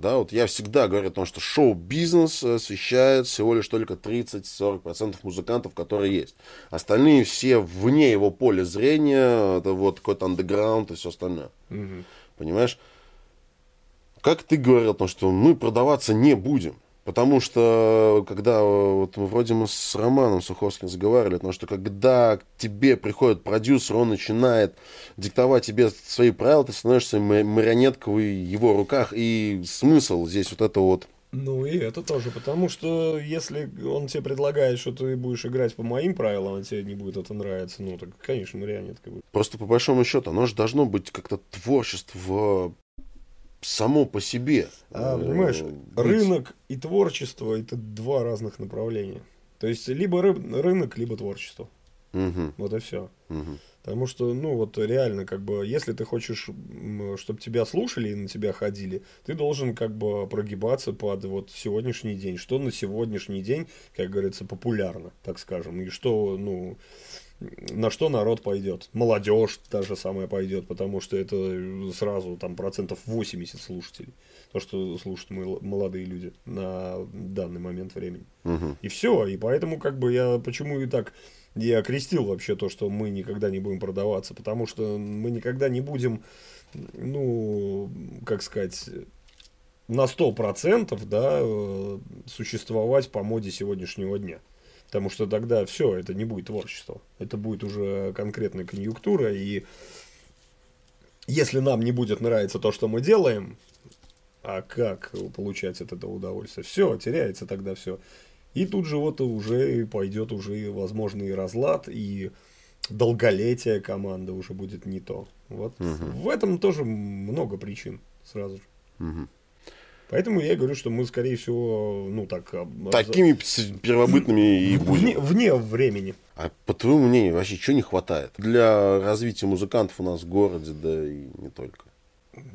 Да, вот я всегда говорю о том, что шоу-бизнес освещает всего лишь только 30-40% музыкантов, которые есть. Остальные все вне его поля зрения, это вот какой-то андеграунд и все остальное. Мгм. Понимаешь? Как ты говорил о том, что мы продаваться не будем. Потому что, когда вот мы вроде мы с Романом Суховским разговаривали, потому что когда к тебе приходит продюсер, он начинает диктовать тебе свои правила, ты становишься ма- марионеткой в его руках, и смысл здесь вот это вот Ну и это тоже, потому что если он тебе предлагает, что ты будешь играть по моим правилам, а тебе не будет это нравиться, ну так, конечно, марионетка будет. Просто по большому счету, оно же должно быть как-то творчество само по себе. А, Э, понимаешь, быть. рынок и творчество это два разных направления. То есть либо ры- рынок, либо творчество. Мгм, Вот и все. мгм. Потому что, ну, вот реально, как бы, если ты хочешь, чтобы тебя слушали и на тебя ходили, ты должен, как бы, прогибаться под вот сегодняшний день. Что на сегодняшний день, как говорится, популярно, так скажем. И что, ну, на что народ пойдет. Молодежь та же самая пойдет, потому что это сразу там процентов 80 слушателей. То, что слушают мол- молодые люди на данный момент времени. Мгм. И все. И поэтому, как бы я почему и так я окрестил вообще то, что мы никогда не будем продаваться, потому что мы никогда не будем, ну, как сказать, на сто процентов, да, э, существовать по моде сегодняшнего дня. Потому что тогда все, это не будет творчество. Это будет уже конкретная конъюнктура. И если нам не будет нравиться то, что мы делаем, а как получать от этого удовольствие? Все, теряется тогда все. И тут же вот уже пойдет уже возможный разлад, и долголетие команды уже будет не то. Вот в этом тоже много причин сразу же. Мгм. Поэтому я говорю, что мы, скорее всего, ну так... Такими первобытными и вне, будем. вне времени. А по твоему мнению, вообще чего не хватает для развития музыкантов у нас в городе, да и не только?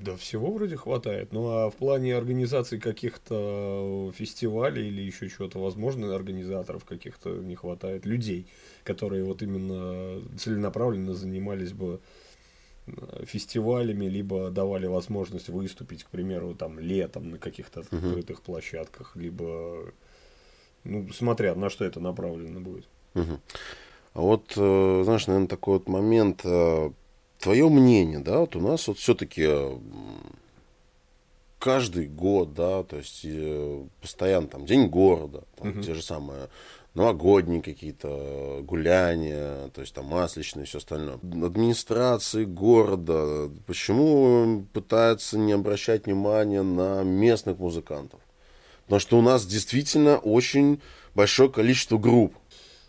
Да всего вроде хватает. Ну а в плане организации каких-то фестивалей или еще чего-то, возможно, организаторов каких-то не хватает. Людей, которые вот именно целенаправленно занимались бы фестивалями, либо давали возможность выступить, к примеру, там летом на каких-то открытых площадках, либо, ну, смотря на что это направлено будет. Мгм. А вот, э, знаешь, наверное, такой вот момент. Твое мнение, да, вот у нас вот все-таки каждый год, да, то есть э, постоянно там День города, там, те же самые новогодние какие-то э, гуляния, то есть там масличные и все остальное. Администрации города почему пытаются не обращать внимания на местных музыкантов? Потому что у нас действительно очень большое количество групп.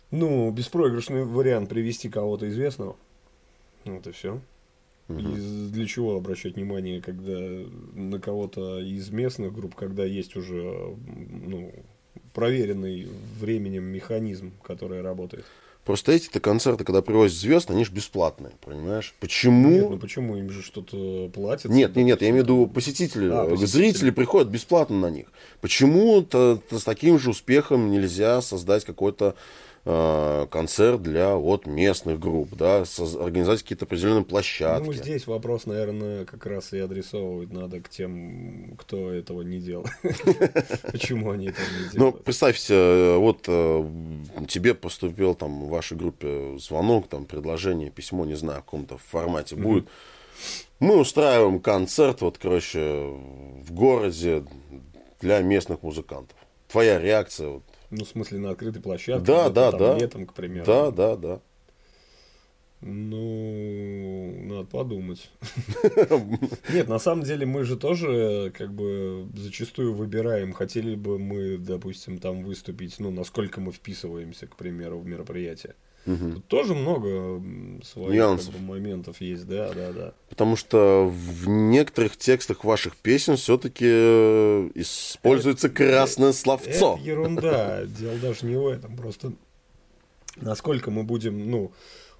Ну, беспроигрышный вариант привести кого-то известного. Вот и все. И для чего обращать внимание, когда на кого-то из местных групп, когда есть уже ну, проверенный временем механизм, который работает. Просто эти-то концерты, когда привозят звезд, они же бесплатные, понимаешь? Почему? Нет, ну почему им же что-то платят? Нет, нет, нет, я имею в виду посетители, А, посетители. зрители приходят бесплатно на них. Почему-то с таким же успехом нельзя создать какой-то концерт для вот местных групп, да, организовать какие-то определенные площадки. Ну, здесь вопрос, наверное, как раз и адресовывать надо к тем, кто этого не делал. Почему они этого не Ну, делают? представьте, э, вот э, тебе поступил там в вашей группе звонок, там предложение, письмо, не знаю, в каком-то формате будет. Мы устраиваем концерт, вот, короче, в городе для местных музыкантов. Твоя реакция, вот. Ну, в смысле, на открытой площадке. Да, да, там да. Летом, к примеру. Да, да, да. Ну, надо подумать. Нет, на самом деле мы же тоже как бы зачастую выбираем, хотели бы мы, допустим, там выступить, ну, насколько мы вписываемся, к примеру, в мероприятие. Тут тоже много своих Нюансов. как бы, моментов есть, да, да, да. Потому что в некоторых текстах ваших песен все-таки используется красное словцо. Это ерунда. Дело даже не в этом. Просто насколько мы будем, ну,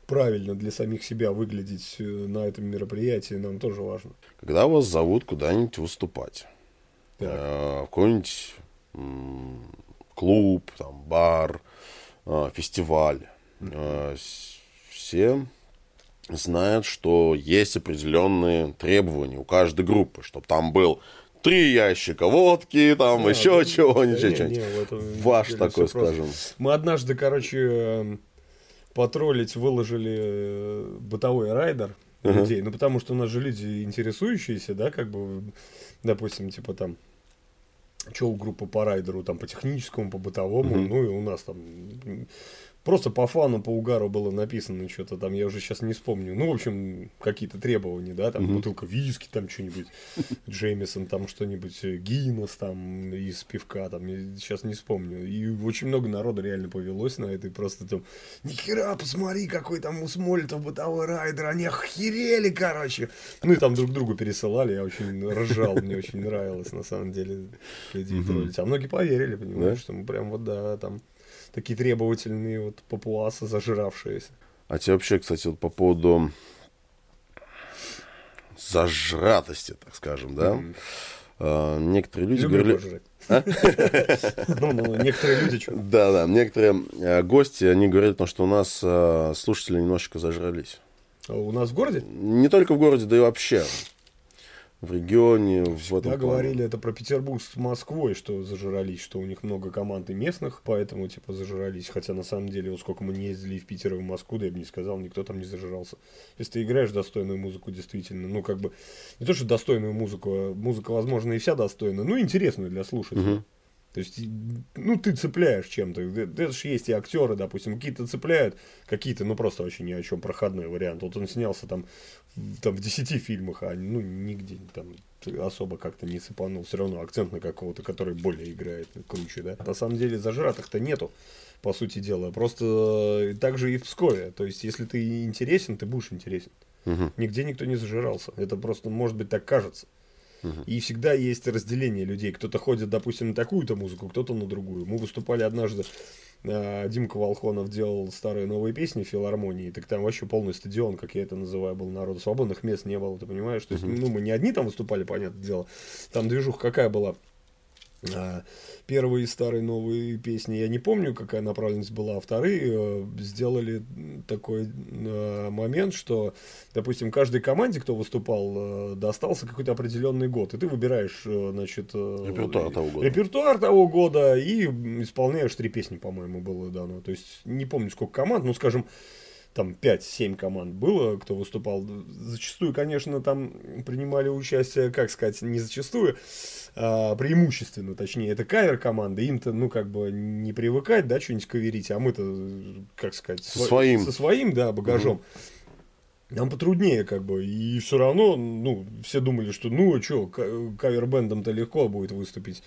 правильно для самих себя выглядеть э, на этом мероприятии, нам тоже важно. Когда вас зовут куда-нибудь выступать, э, в какой-нибудь клуб, там, бар, э, фестиваль, э, все знают, что есть определенные требования у каждой группы, чтобы там был три ящика водки, там Да, еще да, чего-нибудь. да что-нибудь. не, Ваш такой, всё просто. скажем. Мы однажды, короче, эм, потроллить выложили э, бытовой райдер Ага. людей. Ну, потому что у нас же люди интересующиеся, да, как бы, допустим, типа там чел группа по райдеру, там, по техническому, по бытовому, Мгм. ну, и у нас там просто по фану, по угару было написано что-то там, я уже сейчас не вспомню. Ну, в общем, какие-то требования, да, там, Мгм. бутылка виски, там, что-нибудь, Джеймисон, там, что-нибудь, э, Гиннес, там, из пивка, там, сейчас не вспомню. И очень много народа реально повелось на это, и просто там, нихера, посмотри, какой там у Смолитов бытовой райдер, они охерели, короче. Ну, и там друг другу пересылали, я очень ржал, мне очень нравилось, на самом деле, людей троллить. А многие поверили, понимаешь, что мы прям вот, да, там, такие требовательные вот папуасы зажиравшиеся. А тебе вообще, кстати, вот по поводу зажратости, так скажем, да? А, некоторые люди Люблю говорили... пожрать. Ну, ну, некоторые люди что? Да, да, некоторые э, гости, они говорят, потому что у нас слушатели немножечко зажрались. У нас в городе? Не только в городе, да и вообще. В регионе, в этом Да, плане. говорили это про Петербург с Москвой, что зажрались, что у них много команд и местных, поэтому, типа, зажрались. Хотя, на самом деле, вот сколько мы не ездили в Питер и в Москву, да я бы не сказал, никто там не зажрался. Если ты играешь достойную музыку, действительно, ну, как бы, не то, что достойную музыку, а музыка, возможно, и вся достойная, ну, интересную для слушателя. Мгм. То есть, ну, ты цепляешь чем-то. Это же есть и актеры, допустим, какие-то цепляют, какие-то, ну, просто вообще ни о чем проходной вариант. Вот он снялся там, там в 10 фильмах, а ну, нигде там особо как-то не цепанул. Все равно акцент на какого-то, который более играет круче, да. На самом деле зажратых-то нету, по сути дела. Просто э, так же и в Пскове. То есть, если ты интересен, ты будешь интересен. Мгм. Нигде никто не зажирался. Это просто, может быть, так кажется. И всегда есть разделение людей. Кто-то ходит, допустим, на такую-то музыку, кто-то на другую. Мы выступали однажды, э, Димка Волхонов делал старые новые песни в филармонии, так там вообще полный стадион, как я это называю, был народу. Свободных мест не было, ты понимаешь? То есть, ну, мы не одни там выступали, понятное дело. Там движуха какая была? Первые старые новые песни, я не помню, какая направленность была, а вторые э, сделали такой э, момент, что, допустим, каждой команде, кто выступал, э, достался какой-то определенный год, и ты выбираешь, значит, Репертуар того года. репертуар того года и исполняешь три песни, по-моему, было дано. То есть, не помню, сколько команд, ну, скажем, там 5-7 команд было, кто выступал. Зачастую, конечно, там принимали участие, как сказать, не зачастую, а преимущественно, точнее, это кавер-команды. Им-то, ну, как бы не привыкать, да, что-нибудь каверить, а мы-то, как сказать, Со сво- своим. Со своим, да, багажом. Нам потруднее, как бы, и все равно, ну, все думали, что, ну, а что, кавер-бендом-то легко будет выступить.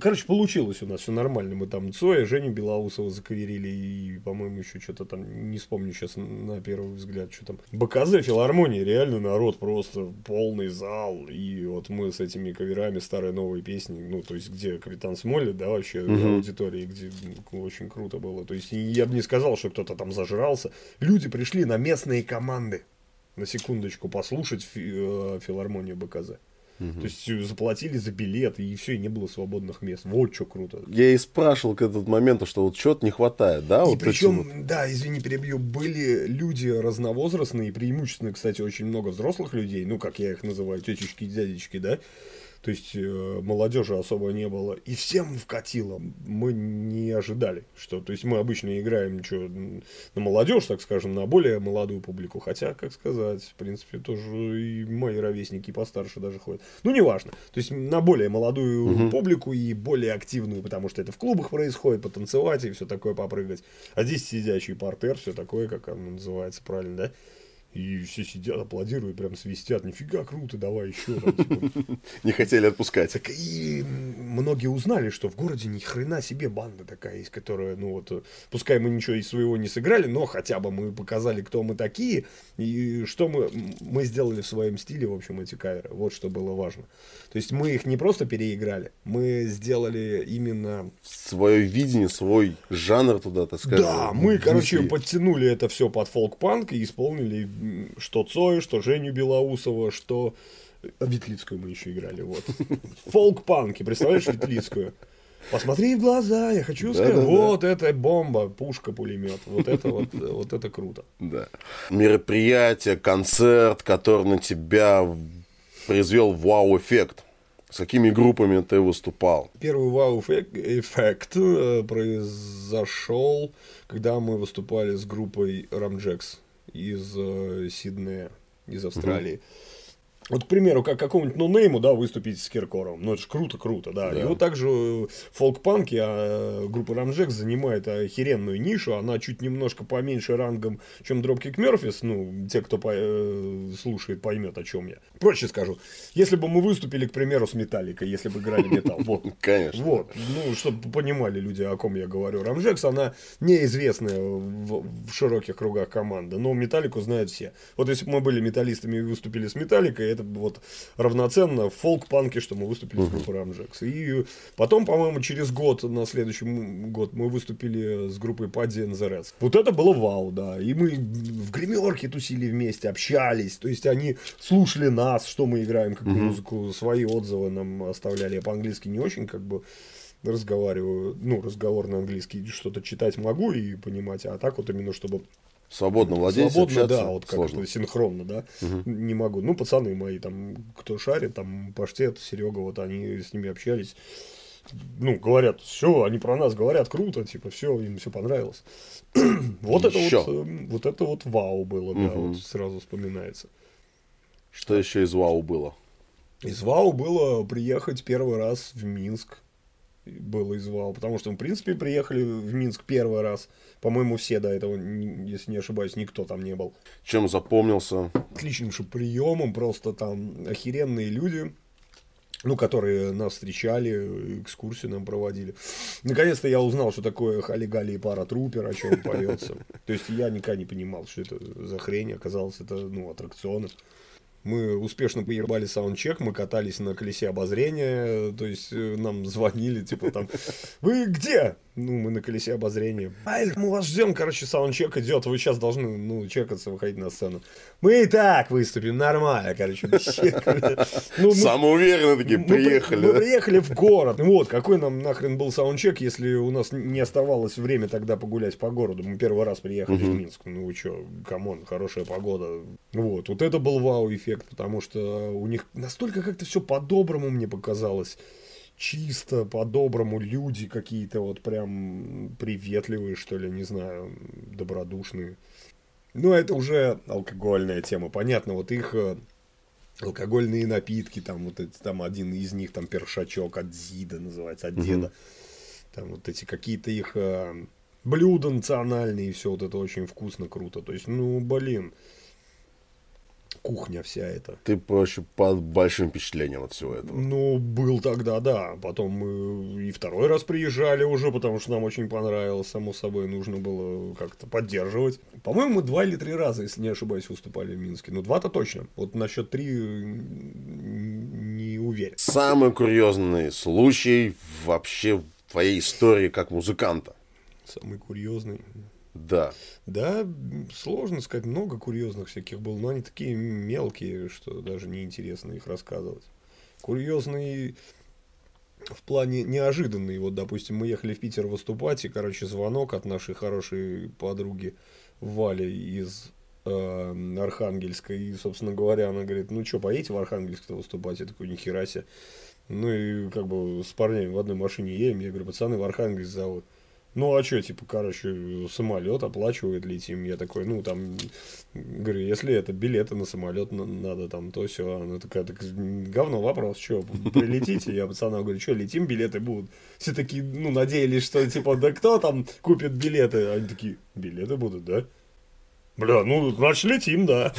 Короче, получилось у нас все нормально. Мы там Цоя, Женю Белоусова заковерили и, по-моему, еще что-то там, не вспомню сейчас на первый взгляд, что там. БКЗ, филармонии, реально народ просто полный зал. И вот мы с этими каверами старые новые песни, ну, то есть, где Капитан Смолли, да, вообще Мгм. аудитории, где ну, очень круто было. То есть, я бы не сказал, что кто-то там зажрался. Люди пришли на местные команды, на секундочку, послушать фи- э, филармонию БКЗ. То есть заплатили за билет, и все, и не было свободных мест. Вот что круто. Я и спрашивал к этому моменту, что вот чего-то не хватает, да? и вот причем, вот? да, извини, перебью, были люди разновозрастные, преимущественно, кстати, очень много взрослых людей, ну, как я их называю, тетечки и дядечки, да, то есть э, молодежи особо не было, и всем вкатило. Мы не ожидали, что, то есть мы обычно играем что, на молодежь, так скажем, на более молодую публику, хотя, как сказать, в принципе, тоже и мои ровесники постарше даже ходят. Ну, неважно. То есть на более молодую Мгм. публику и более активную, потому что это в клубах происходит, потанцевать и все такое попрыгать. А здесь сидячий портер, все такое, как оно называется правильно, да? И все сидят, аплодируют, прям свистят. Нифига круто, давай еще. Там, типа. Не хотели отпускать. Так и многие узнали, что в городе ни хрена себе банда такая есть, которая, ну вот, пускай мы ничего из своего не сыграли, но хотя бы мы показали, кто мы такие, и что мы, мы сделали в своем стиле, в общем, эти каверы. Вот что было важно. То есть мы их не просто переиграли, мы сделали именно Свое видение, свой жанр туда, так скажем. да, мы, короче, подтянули это все под фолк-панк и исполнили что Цоя, что Женю Белоусова, что... Ветлицкую мы еще играли, вот. Фолк-панки, представляешь, Ветлицкую? Посмотри в глаза, я хочу сказать, Да-да-да. вот это бомба, пушка, пулемет, вот это вот, вот это круто. Да. Мероприятие, концерт, который на тебя произвел вау-эффект. С какими группами ты выступал? Первый вау-эффект э, произошел, когда мы выступали с группой Рамджекс из э, Сиднея, из Австралии. Угу. Вот, к примеру, как какому-нибудь нонейму, да, выступить с Киркором. Ну, это же круто-круто, да. да. И вот также в фолк-панке а, группа Рамжек занимает охеренную нишу. Она чуть немножко поменьше рангом, чем Dropkick Murphys. Ну, те, кто по э, слушает, поймет, о чем я. Проще скажу. Если бы мы выступили, к примеру, с Металликой, если бы играли металл. Вот. Конечно. Вот. Ну, чтобы понимали люди, о ком я говорю. Рамжекс, она неизвестная в, в широких кругах команда, но Металлику знают все. Вот если бы мы были металлистами и выступили с Металликой, это вот равноценно фолк-панке, что мы выступили uh-huh. с группой Рамжекс. И потом, по-моему, через год, на следующий год, мы выступили с группой Падди and the Reds. Вот это было вау, да. И мы в гримерке тусили вместе, общались. То есть они слушали нас, что мы играем, как uh-huh. музыку, свои отзывы нам оставляли. Я по-английски не очень как бы разговариваю, ну, разговор на английский, что-то читать могу и понимать, а так вот именно, чтобы Свободно владеть, Свободно, общаться, да, вот как-то синхронно, да, угу. не могу. Ну, пацаны мои, там, кто шарит, там, Паштет, Серега, вот они с ними общались. Ну, говорят, все, они про нас говорят, круто, типа, все, им все понравилось. вот это вот, э, вот это вот вау было, да, вот сразу вспоминается. Что еще из вау было? Из вау было приехать первый раз в Минск было из вау, потому что, в принципе, приехали в Минск первый раз. По-моему, все до этого, если не ошибаюсь, никто там не был. Чем запомнился? Отличнейшим приемом, просто там охеренные люди, ну, которые нас встречали, экскурсию нам проводили. Наконец-то я узнал, что такое Халигали и пара трупер, о чем поется. То есть я никогда не понимал, что это за хрень, оказалось, это, ну, аттракционы. Мы успешно поебали саундчек, мы катались на колесе обозрения, то есть э, нам звонили, типа там, вы где? Ну, мы на колесе обозрения. Ай, мы вас ждем, короче, саундчек идет, вы сейчас должны, ну, чекаться, выходить на сцену. Мы и так выступим, нормально, короче. Ну, Самоуверенно такие приехали. Мы приехали в город. Вот, какой нам нахрен был саундчек, если у нас не оставалось время тогда погулять по городу. Мы первый раз приехали в Минск. Ну вы что, come on, хорошая погода. Вот, вот это был вау-эффект, потому что у них настолько как-то все по-доброму мне показалось чисто, по-доброму, люди какие-то вот прям приветливые, что ли, не знаю, добродушные. Ну, это уже алкогольная тема. Понятно, вот их э, алкогольные напитки, там вот эти, там один из них, там першачок от Зида называется, от деда. Угу. Там вот эти какие-то их э, блюда национальные, и все вот это очень вкусно, круто. То есть, ну, блин, кухня вся эта. Ты проще под большим впечатлением от всего этого. Ну, был тогда, да. Потом мы и второй раз приезжали уже, потому что нам очень понравилось, само собой, нужно было как-то поддерживать. По-моему, мы два или три раза, если не ошибаюсь, выступали в Минске. Ну, два-то точно. Вот насчет три не уверен. Самый курьезный случай вообще в твоей истории как музыканта? Самый курьезный. Да. Да, сложно сказать, много курьезных всяких было, но они такие мелкие, что даже неинтересно их рассказывать. Курьезный в плане неожиданный. Вот, допустим, мы ехали в Питер выступать, и, короче, звонок от нашей хорошей подруги Вали из э, Архангельска. И, собственно говоря, она говорит, ну что, поедете в Архангельск-то выступать? Я такой, нихера себе. Ну и как бы с парнями в одной машине едем. Я говорю, пацаны, в Архангельск зовут. Ну, а что, типа, короче, самолет оплачивает, летим. Я такой, ну, там, говорю, если это билеты на самолет надо, там, то все. Она такая, так, говно вопрос, что, прилетите? Я пацанам говорю, что, летим, билеты будут. Все такие, ну, надеялись, что, типа, да кто там купит билеты? Они такие, билеты будут, да? Бля, ну, значит, летим, да.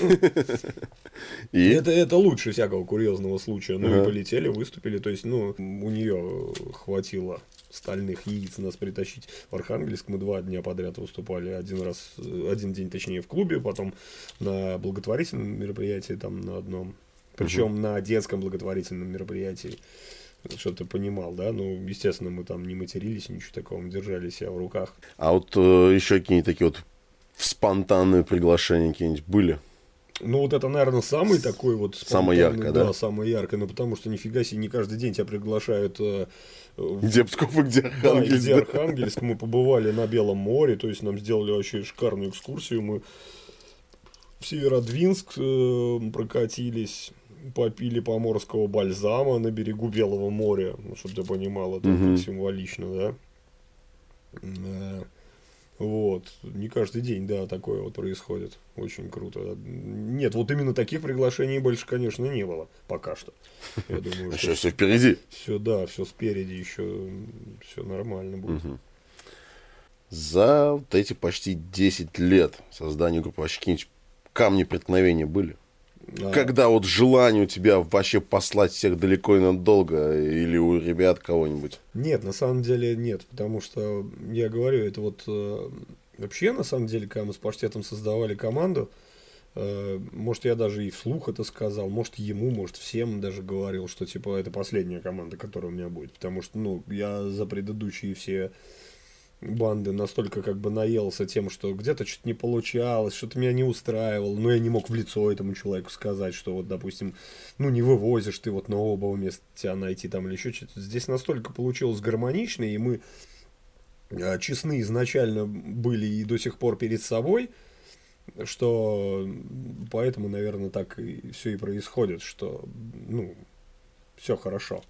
И? Это, это лучше всякого курьезного случая. Ну, и полетели, выступили. То есть, ну, у нее хватило стальных яиц нас притащить в Архангельск. Мы два дня подряд выступали. Один раз, один день, точнее, в клубе, потом на благотворительном мероприятии там на одном. Причем угу. на детском благотворительном мероприятии. Что ты понимал, да? Ну, естественно, мы там не матерились, ничего такого, мы держали себя в руках. А вот э, еще какие-нибудь такие вот спонтанные приглашения какие-нибудь были? Ну, вот это, наверное, самый такой вот... Самое яркое, да? Да, самое яркое, ну, потому что нифига себе не каждый день тебя приглашают... Э, где Псков и где Архангельск. Да, где Архангельск. Мы побывали на Белом море, то есть нам сделали вообще шикарную экскурсию. Мы в Северодвинск э, прокатились, попили поморского бальзама на берегу Белого моря, ну, чтобы ты понимал, это угу. символично, да. Вот. Не каждый день, да, такое вот происходит. Очень круто. Нет, вот именно таких приглашений больше, конечно, не было. Пока что. Я думаю, что... все впереди. Все, да, все спереди еще все нормально будет. За вот эти почти 10 лет создания группы какие-нибудь камни преткновения были? А... Когда вот желание у тебя вообще послать всех далеко и надолго, или у ребят кого-нибудь? Нет, на самом деле нет, потому что, я говорю, это вот э, вообще, на самом деле, когда мы с Паштетом создавали команду, э, может, я даже и вслух это сказал, может, ему, может, всем даже говорил, что, типа, это последняя команда, которая у меня будет, потому что, ну, я за предыдущие все банды настолько как бы наелся тем, что где-то что-то не получалось, что-то меня не устраивало, но я не мог в лицо этому человеку сказать, что вот, допустим, ну не вывозишь ты вот на оба места тебя найти там или еще что-то. Здесь настолько получилось гармонично, и мы а, честны изначально были и до сих пор перед собой, что поэтому, наверное, так и все и происходит, что, ну, все хорошо.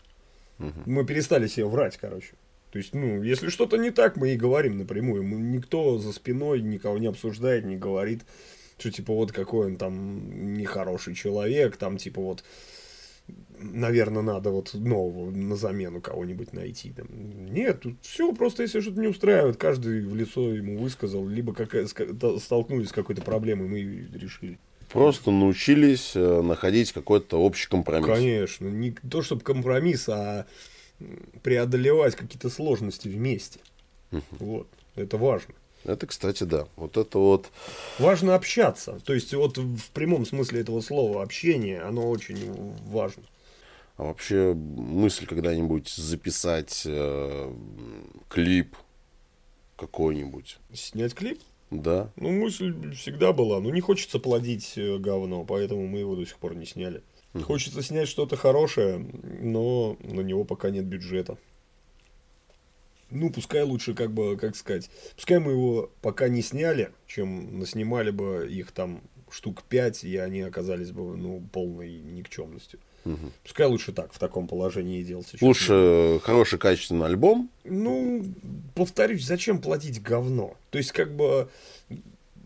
Угу. Мы перестали себе врать, короче. То есть, ну, если что-то не так, мы и говорим напрямую. Мы, никто за спиной никого не обсуждает, не говорит, что типа вот какой он там нехороший человек, там типа вот наверное, надо вот нового на замену кого-нибудь найти. Там. Нет, тут все, просто если что-то не устраивает, каждый в лицо ему высказал, либо как, столкнулись с какой-то проблемой, мы решили. Просто научились э, находить какой-то общий компромисс. Конечно, не то чтобы компромисс, а преодолевать какие-то сложности вместе. Угу. Вот. Это важно. Это, кстати, да. Вот это вот... Важно общаться. То есть, вот в прямом смысле этого слова общение, оно очень важно. А вообще мысль когда-нибудь записать э, клип какой-нибудь? Снять клип? Да. Ну, мысль всегда была. Ну, не хочется плодить э, говно, поэтому мы его до сих пор не сняли. Угу. Хочется снять что-то хорошее, но на него пока нет бюджета. Ну, пускай лучше, как бы, как сказать, пускай мы его пока не сняли, чем наснимали бы их там штук пять, и они оказались бы, ну, полной никчемностью. Угу. Пускай лучше так, в таком положении делать. Лучше хороший качественный альбом. Ну, повторюсь, зачем платить говно? То есть, как бы,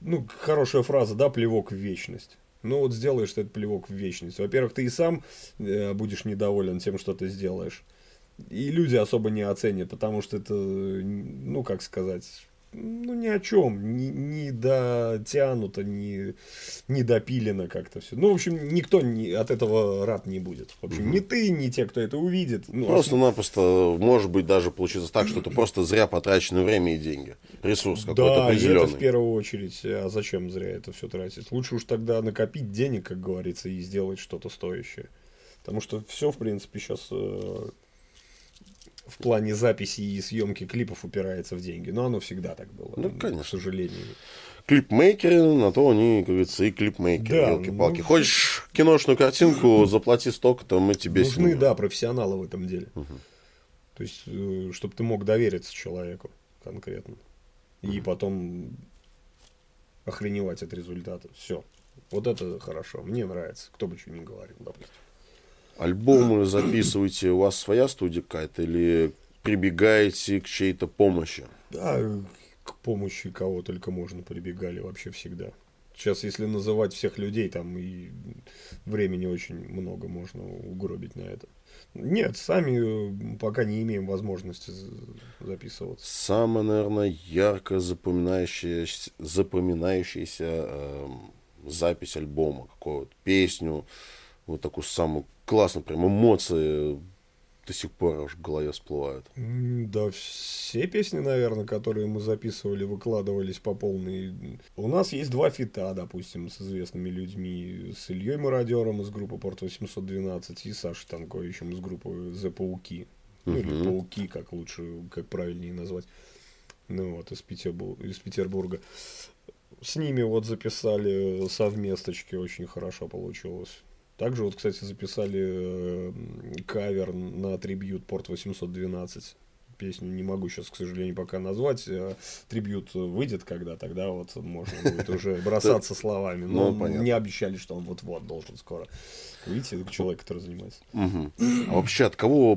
ну, хорошая фраза, да, плевок в вечность ну вот сделаешь ты этот плевок в вечность. Во-первых, ты и сам э, будешь недоволен тем, что ты сделаешь. И люди особо не оценят, потому что это, ну как сказать, ну ни о чем, не, не дотянуто, не, не допилено как-то все. Ну, в общем, никто не, от этого рад не будет. В общем, угу. ни ты, ни те, кто это увидит. Ну, Просто-напросто, может быть, даже получится так, что это просто зря потрачено время и деньги. Ресурс какой-то да, определенный. это в первую очередь. А зачем зря это все тратить? Лучше уж тогда накопить денег, как говорится, и сделать что-то стоящее. Потому что все, в принципе, сейчас э, в плане записи и съемки клипов упирается в деньги. Но оно всегда так было. Ну, конечно. К сожалению. Клипмейкеры, на то они, как говорится, и клипмейкеры. Да, елки-палки. Ну, Хочешь киношную картинку, заплати столько-то, мы тебе Нужны, снимем. да, профессионалы в этом деле. Угу. То есть, э, чтобы ты мог довериться человеку конкретно. И потом охреневать от результата. Все. Вот это хорошо. Мне нравится. Кто бы что ни говорил, допустим. Альбомы записываете, у вас своя студия какая-то или прибегаете к чьей-то помощи? Да, к помощи кого только можно прибегали вообще всегда. Сейчас, если называть всех людей, там и времени очень много можно угробить на это. Нет, сами пока не имеем возможности записываться. Самая, наверное, ярко запоминающаяся, запоминающаяся э, запись альбома, какую-то песню, вот такую самую классную прям эмоции до сих пор аж в голове всплывают. Да, все песни, наверное, которые мы записывали, выкладывались по полной. У нас есть два фита, допустим, с известными людьми. С Ильей Мародером из группы Порт 812 и Сашей Танковичем из группы The Пауки. Ну, или Пауки, как лучше, как правильнее назвать. Ну, вот, из, Петербурга, из Петербурга. С ними вот записали совместочки, очень хорошо получилось. Также вот, кстати, записали э, кавер на трибьют Порт 812. песню не могу сейчас, к сожалению, пока назвать. Э, трибют выйдет когда, тогда вот можно будет уже бросаться словами. Но Ну, не обещали, что он вот-вот должен скоро выйти, человек, который занимается. А вообще от кого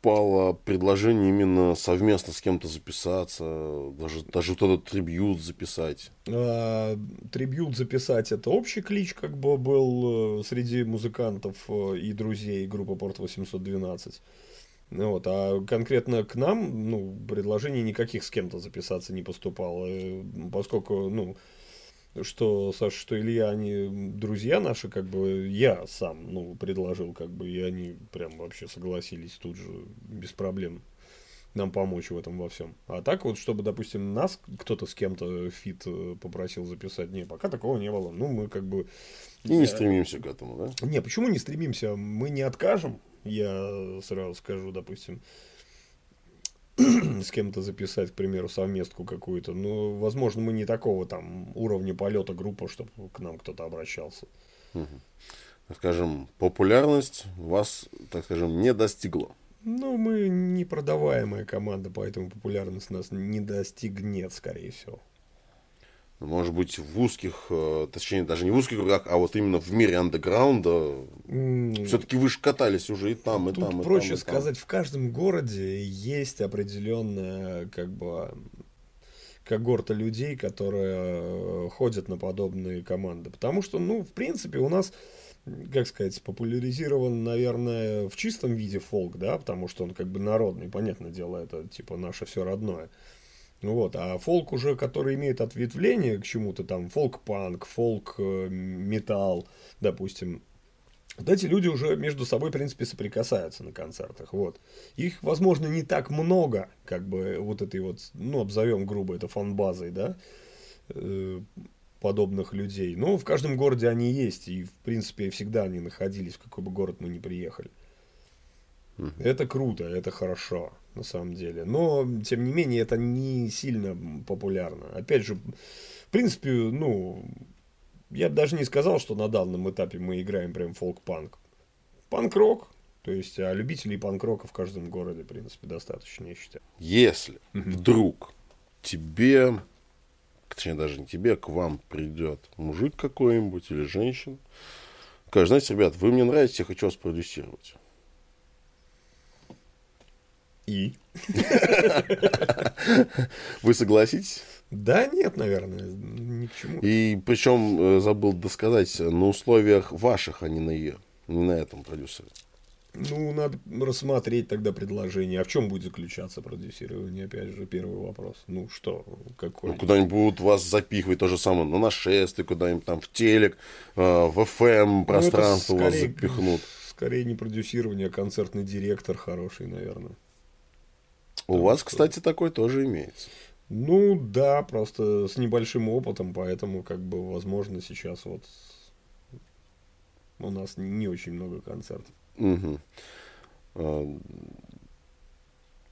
поступало предложение именно совместно с кем-то записаться, даже, даже вот этот трибьют записать? А, Трибьют записать это общий клич, как бы был э, среди музыкантов э, и друзей группы Порт 812. Ну Вот, а конкретно к нам, ну, предложений никаких с кем-то записаться не поступало, э, поскольку, ну, что Саша, что Илья, они друзья наши, как бы я сам, ну, предложил, как бы, и они прям вообще согласились тут же, без проблем нам помочь в этом во всем. А так вот, чтобы, допустим, нас кто-то с кем-то фит э, попросил записать, не, пока такого не было. Ну, мы как бы... И не стремимся к этому, да? Не, почему не стремимся? Мы не откажем, я сразу скажу, допустим, с кем-то записать, к примеру, совместку какую-то. Но, возможно, мы не такого там уровня полета группы, чтобы к нам кто-то обращался. Так скажем, популярность вас, так скажем, не достигла. Ну, мы не продаваемая команда, поэтому популярность нас не достигнет, скорее всего. Может быть, в узких, э, точнее, даже не в узких кругах, а вот именно в мире андеграунда, М, все-таки вы же катались уже и там, и Тут там, и проще там, и там. сказать, в каждом городе есть определенная как бы когорта людей, которые э, ходят на подобные команды. Потому что, ну, в принципе, у нас, как сказать, популяризирован, наверное, в чистом виде фолк, да, потому что он как бы народный, понятное дело, это типа наше все родное. Ну Вот, а фолк уже, который имеет ответвление к чему-то там, фолк-панк, фолк-металл, допустим, вот эти люди уже между собой, в принципе, соприкасаются на концертах. Вот. Их, возможно, не так много, как бы вот этой вот, ну, обзовем грубо это фан-базой, да, э, подобных людей. Но в каждом городе они есть, и, в принципе, всегда они находились, в какой бы город мы ни приехали. Это круто, это хорошо, на самом деле. Но, тем не менее, это не сильно популярно. Опять же, в принципе, ну, я бы даже не сказал, что на данном этапе мы играем прям фолк-панк. Панк-рок. То есть, а любителей панк-рока в каждом городе, в принципе, достаточно, я считаю. Если вдруг тебе, точнее даже не тебе, к вам придет мужик какой-нибудь или женщина, скажет, знаете, ребят, вы мне нравитесь, я хочу вас продюсировать. И? Вы согласитесь? Да нет, наверное, ни к чему. И причем, э, забыл досказать, на условиях ваших, а не на ее, не на этом продюсере. Ну, надо рассмотреть тогда предложение. А в чем будет заключаться продюсирование? Опять же, первый вопрос. Ну что, какой? Ну, куда-нибудь будут вас запихивать то же самое на нашествие, куда-нибудь там в телек, э, в FM Ну, это пространство вас скорее- запихнут. Скорее не продюсирование, а концертный директор хороший, наверное. У вас, кстати, такой тоже имеется. Ну да, просто с небольшим опытом, поэтому как бы возможно сейчас вот у нас не очень много концертов.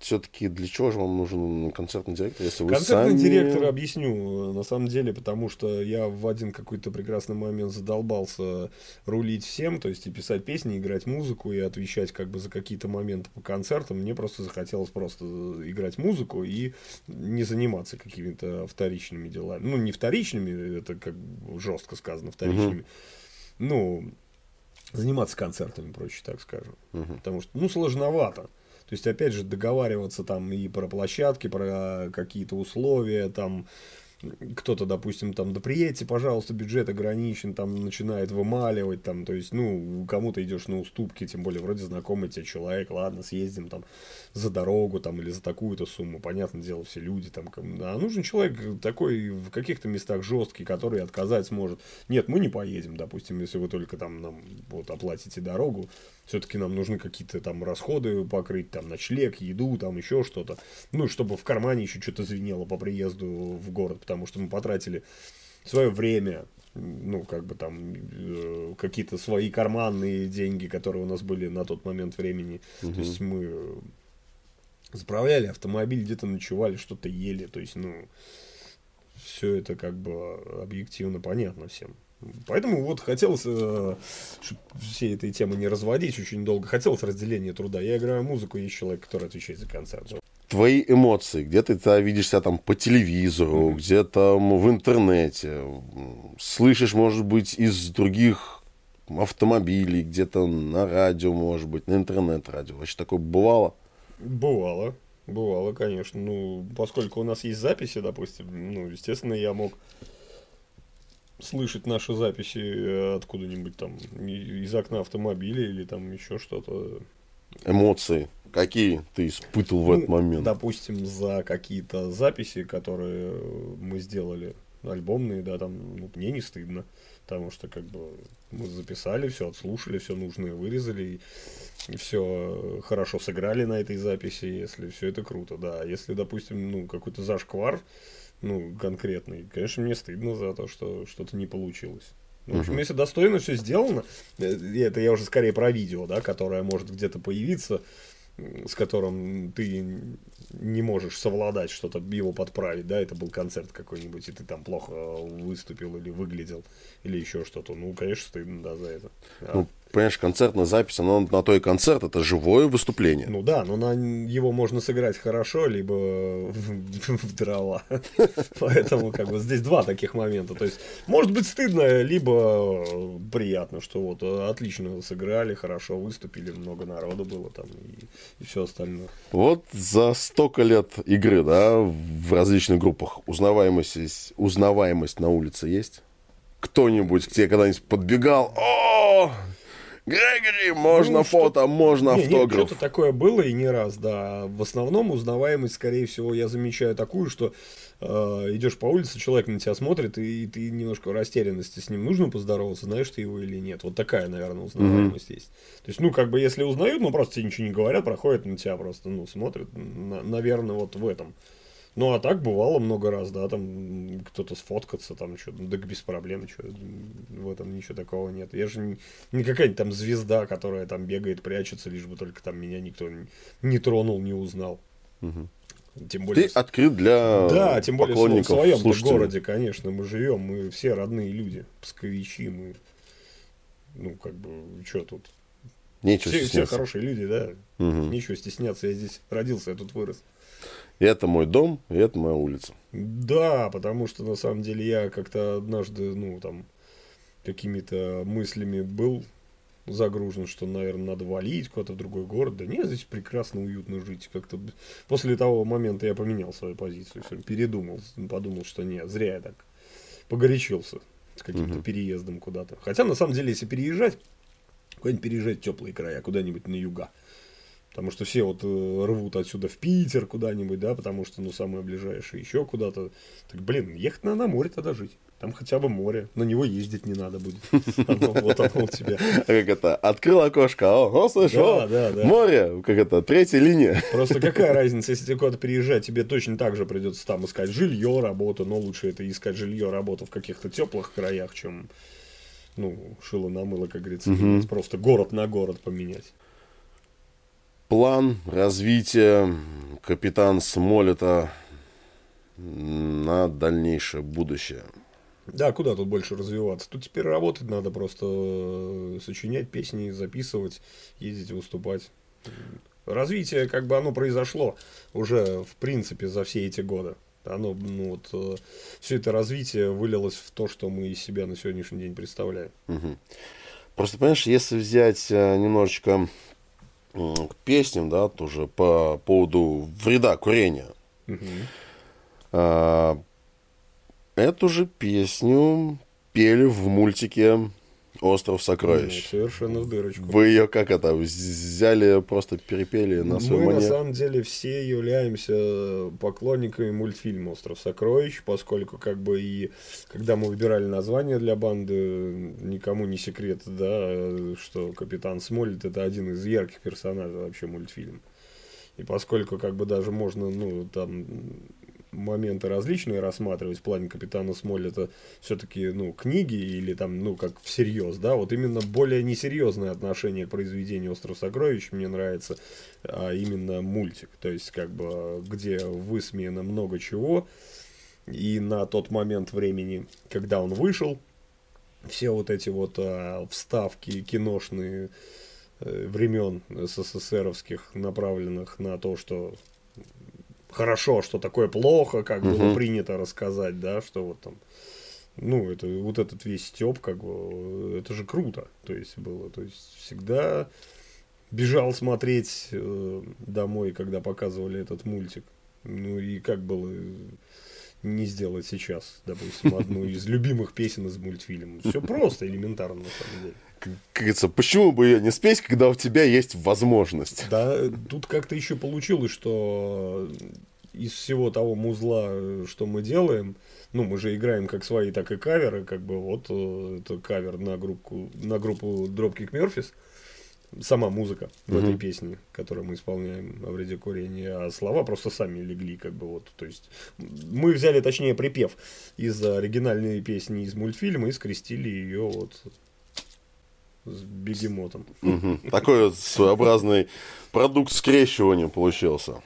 Все-таки для чего же вам нужен концертный директор, если вы Концертный сами... директор объясню, на самом деле, потому что я в один какой-то прекрасный момент задолбался рулить всем, то есть и писать песни, играть музыку и отвечать как бы за какие-то моменты по концертам. Мне просто захотелось просто играть музыку и не заниматься какими-то вторичными делами. Ну, не вторичными, это как жестко сказано, вторичными. Ну, заниматься концертами, проще так скажем. Потому что, ну, сложновато. То есть, опять же, договариваться там и про площадки, про какие-то условия, там кто-то, допустим, там, да приедьте, пожалуйста, бюджет ограничен, там, начинает вымаливать, там, то есть, ну, кому-то идешь на уступки, тем более, вроде знакомый тебе человек, ладно, съездим, там, за дорогу, там, или за такую-то сумму, понятное дело, все люди, там, а нужен человек такой в каких-то местах жесткий, который отказать сможет. Нет, мы не поедем, допустим, если вы только там нам вот оплатите дорогу, все-таки нам нужны какие-то там расходы покрыть, там, ночлег, еду, там, еще что-то, ну, чтобы в кармане еще что-то звенело по приезду в город, потому что мы потратили свое время, ну, как бы там, э, какие-то свои карманные деньги, которые у нас были на тот момент времени. То есть мы заправляли автомобиль, где-то ночевали, что-то ели. То есть, ну, все это как бы объективно понятно всем. Поэтому вот хотелось, э, чтоб все этой темы не разводить очень долго, хотелось разделения труда. Я играю музыку, есть человек, который отвечает за концерт. твои эмоции, где ты -то видишь себя там по телевизору, mm-hmm. где там в интернете, слышишь, может быть, из других автомобилей, где-то на радио, может быть, на интернет-радио. Вообще такое бывало? Бывало. Бывало, конечно. Ну, поскольку у нас есть записи, допустим, ну, естественно, я мог слышать наши записи э, откуда-нибудь там из окна автомобиля или там еще что-то. Эмоции. Какие ты испытывал ну, в этот момент? Допустим, за какие-то записи, которые мы сделали, альбомные, да, там, ну, мне не стыдно. Потому что, как бы, мы записали все, отслушали, все нужное вырезали, и все хорошо сыграли на этой записи, если все это круто, да. Если, допустим, ну, какой-то зашквар, ну, конкретный, конечно, мне стыдно за то, что что-то не получилось. Ну, в общем, если достойно все сделано, э, это я уже скорее про видео, да, которое может где-то появиться, с которым ты не можешь совладать, что-то его подправить, да, это был концерт какой-нибудь, и ты там плохо выступил или выглядел, или еще что-то. Ну, конечно, стыдно, да, за это. А ну, понимаешь, концертная запись, она на то и концерт, это живое выступление. Ну да, но на его можно сыграть хорошо, либо в, дрова. Поэтому как бы здесь два таких момента. То есть, может быть стыдно, либо приятно, что вот отлично сыграли, хорошо выступили, много народу было там и, и все остальное. Вот за столько лет игры, да, в различных группах узнаваемость, узнаваемость на улице есть? Кто-нибудь к тебе когда-нибудь подбегал? О, Грегори, можно ну, фото, что... можно не, автограф. Что-то такое было и не раз, да. В основном узнаваемость, скорее всего, я замечаю такую, что э, идешь по улице, человек на тебя смотрит, и, и ты немножко в растерянности с ним. Нужно поздороваться, знаешь ты его или нет. Вот такая, наверное, узнаваемость mm-hmm. есть. То есть, ну, как бы, если узнают, ну, просто тебе ничего не говорят, проходят на тебя просто, ну, смотрят, на, наверное, вот в этом. Ну, а так бывало много раз, да, там кто-то сфоткаться, там что-то, да без проблем, что в этом ничего такого нет. Я же не, не какая-нибудь там звезда, которая там бегает, прячется, лишь бы только там меня никто не тронул, не узнал. Угу. Тем более, Ты открыт для Да, тем более в своем городе, конечно, мы живем, мы все родные люди, псковичи, мы, ну, как бы, что тут? Нечего все, все хорошие люди, да. Угу. Нечего стесняться, я здесь родился, я тут вырос. И это мой дом, и это моя улица. Да, потому что на самом деле я как-то однажды, ну, там, какими-то мыслями был загружен, что, наверное, надо валить куда-то в другой город. Да нет, здесь прекрасно, уютно жить. Как-то после того момента я поменял свою позицию, все, передумал, подумал, что нет, зря я так погорячился с каким-то угу. переездом куда-то. Хотя, на самом деле, если переезжать, куда-нибудь переезжать в теплые края, куда-нибудь на юга. Потому что все вот э, рвут отсюда в Питер куда-нибудь, да, потому что, ну, самое ближайшее еще куда-то. Так, блин, ехать на, на море тогда жить. Там хотя бы море. На него ездить не надо будет. вот оно у тебя. Как это? Открыл окошко. О, о слышь, да, да, да. море. Как это? Третья линия. Просто какая разница, если ты куда-то приезжать, тебе точно так же придется там искать жилье, работу. Но лучше это искать жилье, работу в каких-то теплых краях, чем ну, шило на мыло, как говорится, просто город на город поменять план развития капитан Смолета на дальнейшее будущее? Да, куда тут больше развиваться? Тут теперь работать надо просто э, сочинять песни, записывать, ездить, выступать. Развитие, как бы оно произошло уже, в принципе, за все эти годы. Оно, ну вот, э, все это развитие вылилось в то, что мы из себя на сегодняшний день представляем. Угу. Просто, понимаешь, если взять э, немножечко к песням, да, тоже по поводу вреда курения. Угу. А, эту же песню пели в мультике Остров сокровищ. Ну, совершенно в дырочку. Вы ее как это взяли, просто перепели на свой Мы манер? на самом деле все являемся поклонниками мультфильма Остров сокровищ, поскольку как бы и когда мы выбирали название для банды, никому не секрет, да, что Капитан Смолит это один из ярких персонажей вообще мультфильма. И поскольку как бы даже можно, ну, там моменты различные рассматривать в плане Капитана Смоллета все-таки, ну, книги или там, ну, как всерьез, да, вот именно более несерьезное отношение к произведению «Остров сокровищ» мне нравится, а именно мультик, то есть, как бы, где высмеяно много чего, и на тот момент времени, когда он вышел, все вот эти вот а, вставки киношные э, времен СССРовских, направленных на то, что хорошо, что такое плохо, как Мгм. было принято рассказать, да, что вот там, ну, это вот этот весь степ, как бы, это же круто, то есть было, то есть всегда бежал смотреть э, домой, когда показывали этот мультик, ну и как было э, не сделать сейчас, допустим, одну из любимых песен из мультфильма. Все просто, элементарно, на самом деле. Как говорится, почему бы ее не спеть, когда у тебя есть возможность? Да, тут как-то еще получилось, что из всего того музла, что мы делаем, ну, мы же играем как свои, так и каверы, как бы вот э, это кавер на группу, на группу Dropkick Murphys, сама музыка в Мгм. этой песне, которую мы исполняем о вреде курения, а слова просто сами легли, как бы вот, то есть мы взяли, точнее, припев из оригинальной песни из мультфильма и скрестили ее вот с бегемотом. Такой вот своеобразный продукт скрещивания получился.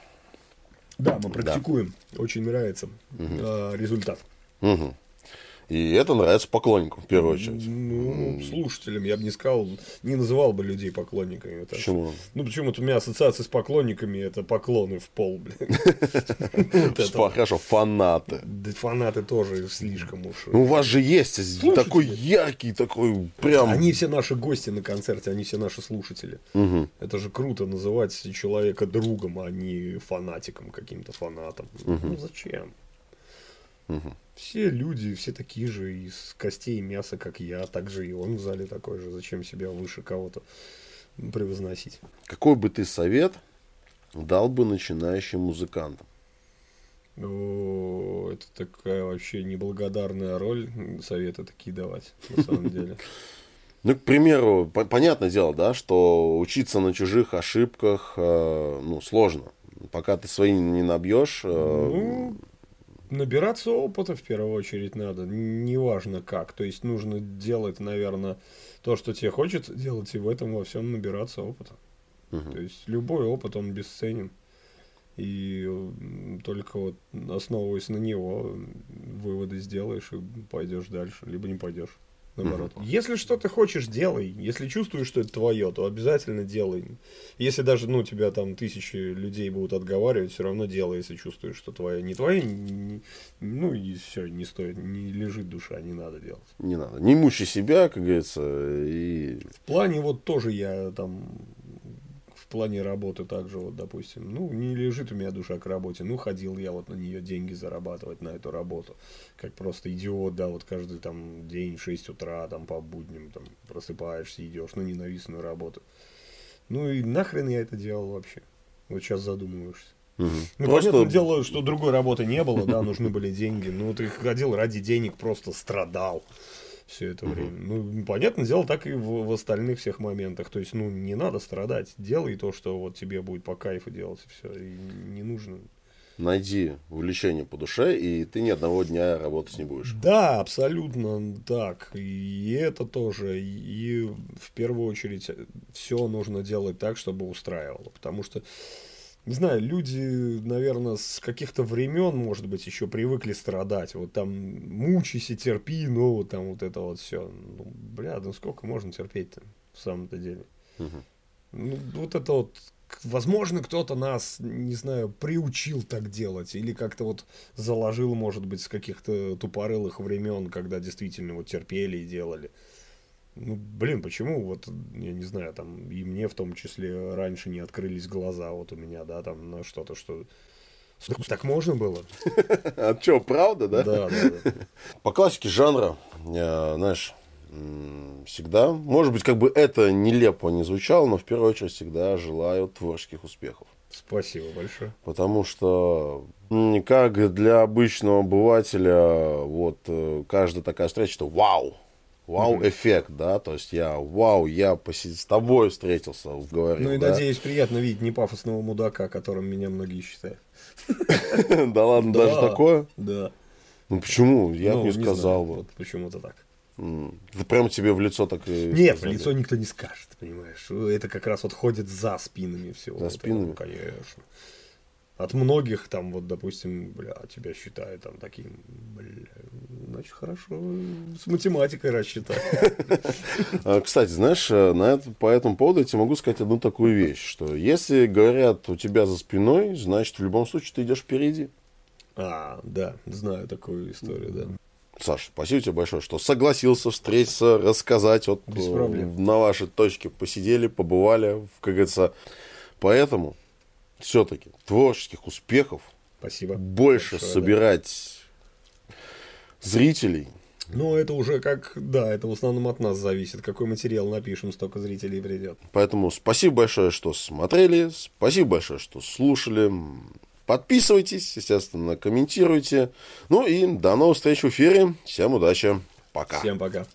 Да, мы практикуем. Очень нравится э, результат. И это нравится поклонникам в первую очередь. Ну, слушателям я бы не сказал, не называл бы людей поклонниками. Это- Почему? Ну, почему-то у меня ассоциация с поклонниками это поклоны в пол, блин. Хорошо, фанаты. Да фанаты тоже слишком уж. Ну, у вас же есть такой яркий, такой прям... Они все наши гости на концерте, они все наши слушатели. Это же круто называть человека другом, а не фанатиком, каким-то фанатом. Ну зачем? Все люди, все такие же из костей и мяса, как я, так же и он в зале такой же. Зачем себя выше кого-то превозносить? Какой бы ты совет дал бы начинающим музыкантам? О, это такая вообще неблагодарная роль советы такие давать, на самом деле. Ну, к примеру, по- понятное дело, да, что учиться на чужих ошибках, э, ну, сложно. Пока ты свои не набьешь, э, Ну, набираться опыта в первую очередь надо, неважно как. То есть нужно делать, наверное, то, что тебе хочется делать, и в этом во всем набираться опыта. Мгм. То есть любой опыт, он бесценен. И только вот основываясь на него, выводы сделаешь и пойдешь дальше, либо не пойдешь. Наоборот. Если что ты хочешь, делай. Если чувствуешь, что это твое, то обязательно делай. Если даже, ну, тебя там тысячи людей будут отговаривать, все равно делай, если чувствуешь, что твое не твое, не- ну и все, не стоит, не лежит душа, не надо делать. не надо. Не мучай себя, как говорится, и В плане вот тоже я там плане работы также вот, допустим, ну, не лежит у меня душа к работе, ну, ходил я вот на нее деньги зарабатывать, на эту работу, как просто идиот, да, вот каждый там день в 6 утра, там, по будням, там, просыпаешься, идешь на ненавистную работу. Ну, и нахрен я это делал вообще? Вот сейчас задумываешься. мгм. Ну, просто понятное дело, что другой работы не было, да, нужны были деньги. Ну, ты ходил ради денег, просто страдал все это время. Ну, понятное дело, так и в, в остальных всех моментах. То есть, ну, не надо страдать. Делай то, что вот тебе будет по кайфу делать, и все. И не нужно. найди увлечение по душе, и ты ни одного дня работать не будешь. Да, абсолютно так. И это тоже. И в первую очередь все нужно делать так, чтобы устраивало. Потому что, не знаю, люди, наверное, с каких-то времен, может быть, еще привыкли страдать. Вот там мучайся, терпи, ну, вот там вот это вот все. Ну, бля, ну сколько можно терпеть-то в самом-то деле? Мгм. Ну, вот это вот, возможно, кто-то нас, не знаю, приучил так делать, или как-то вот заложил, может быть, с каких-то тупорылых времен, когда действительно вот терпели и делали. Ну, блин, почему вот, я не знаю, там, и мне в том числе раньше не открылись глаза вот у меня, да, там, на что-то, что... Так можно было? А что, правда, да? Да, да. По классике жанра, э, знаешь, всегда, может быть, как бы это нелепо не звучало, но в первую очередь всегда желаю творческих успехов. Спасибо большое. Потому что как для обычного обывателя, вот э, каждая такая встреча, это вау, вау эффект, да, то есть я, вау, я поси- с тобой встретился, говорил, Ну и да? надеюсь, приятно видеть не пафосного мудака, которым меня многие считают. Да ладно, даже Да, такое? Да. Ну почему? Я Ну, бы не сказал. Вот почему-то так. М, Это прям тебе в лицо так и Нет, в лицо никто не скажет, понимаешь. Это как раз вот ходит за спинами всего. За спинами? конечно. От многих там, вот, допустим, бля, тебя считают там таким, бля, значит, хорошо с математикой рассчитать. А, Кстати, знаешь, э, на это, по этому поводу я тебе могу сказать одну такую вещь, что если говорят у тебя за спиной, значит, в любом случае ты идешь впереди. А, да, знаю такую историю, да. Саша, спасибо тебе большое, что согласился встретиться, рассказать. Вот Без э, проблем. на вашей точке посидели, побывали, как говорится. Поэтому все-таки творческих успехов, Спасибо. больше большое, да. собирать зрителей. Ну, это уже как, да, это в основном от нас зависит. Какой материал напишем, столько зрителей придет. Поэтому спасибо большое, что смотрели, спасибо большое, что слушали. Подписывайтесь, естественно, комментируйте. Ну и до новых встреч в эфире. Всем удачи. Пока. Всем пока.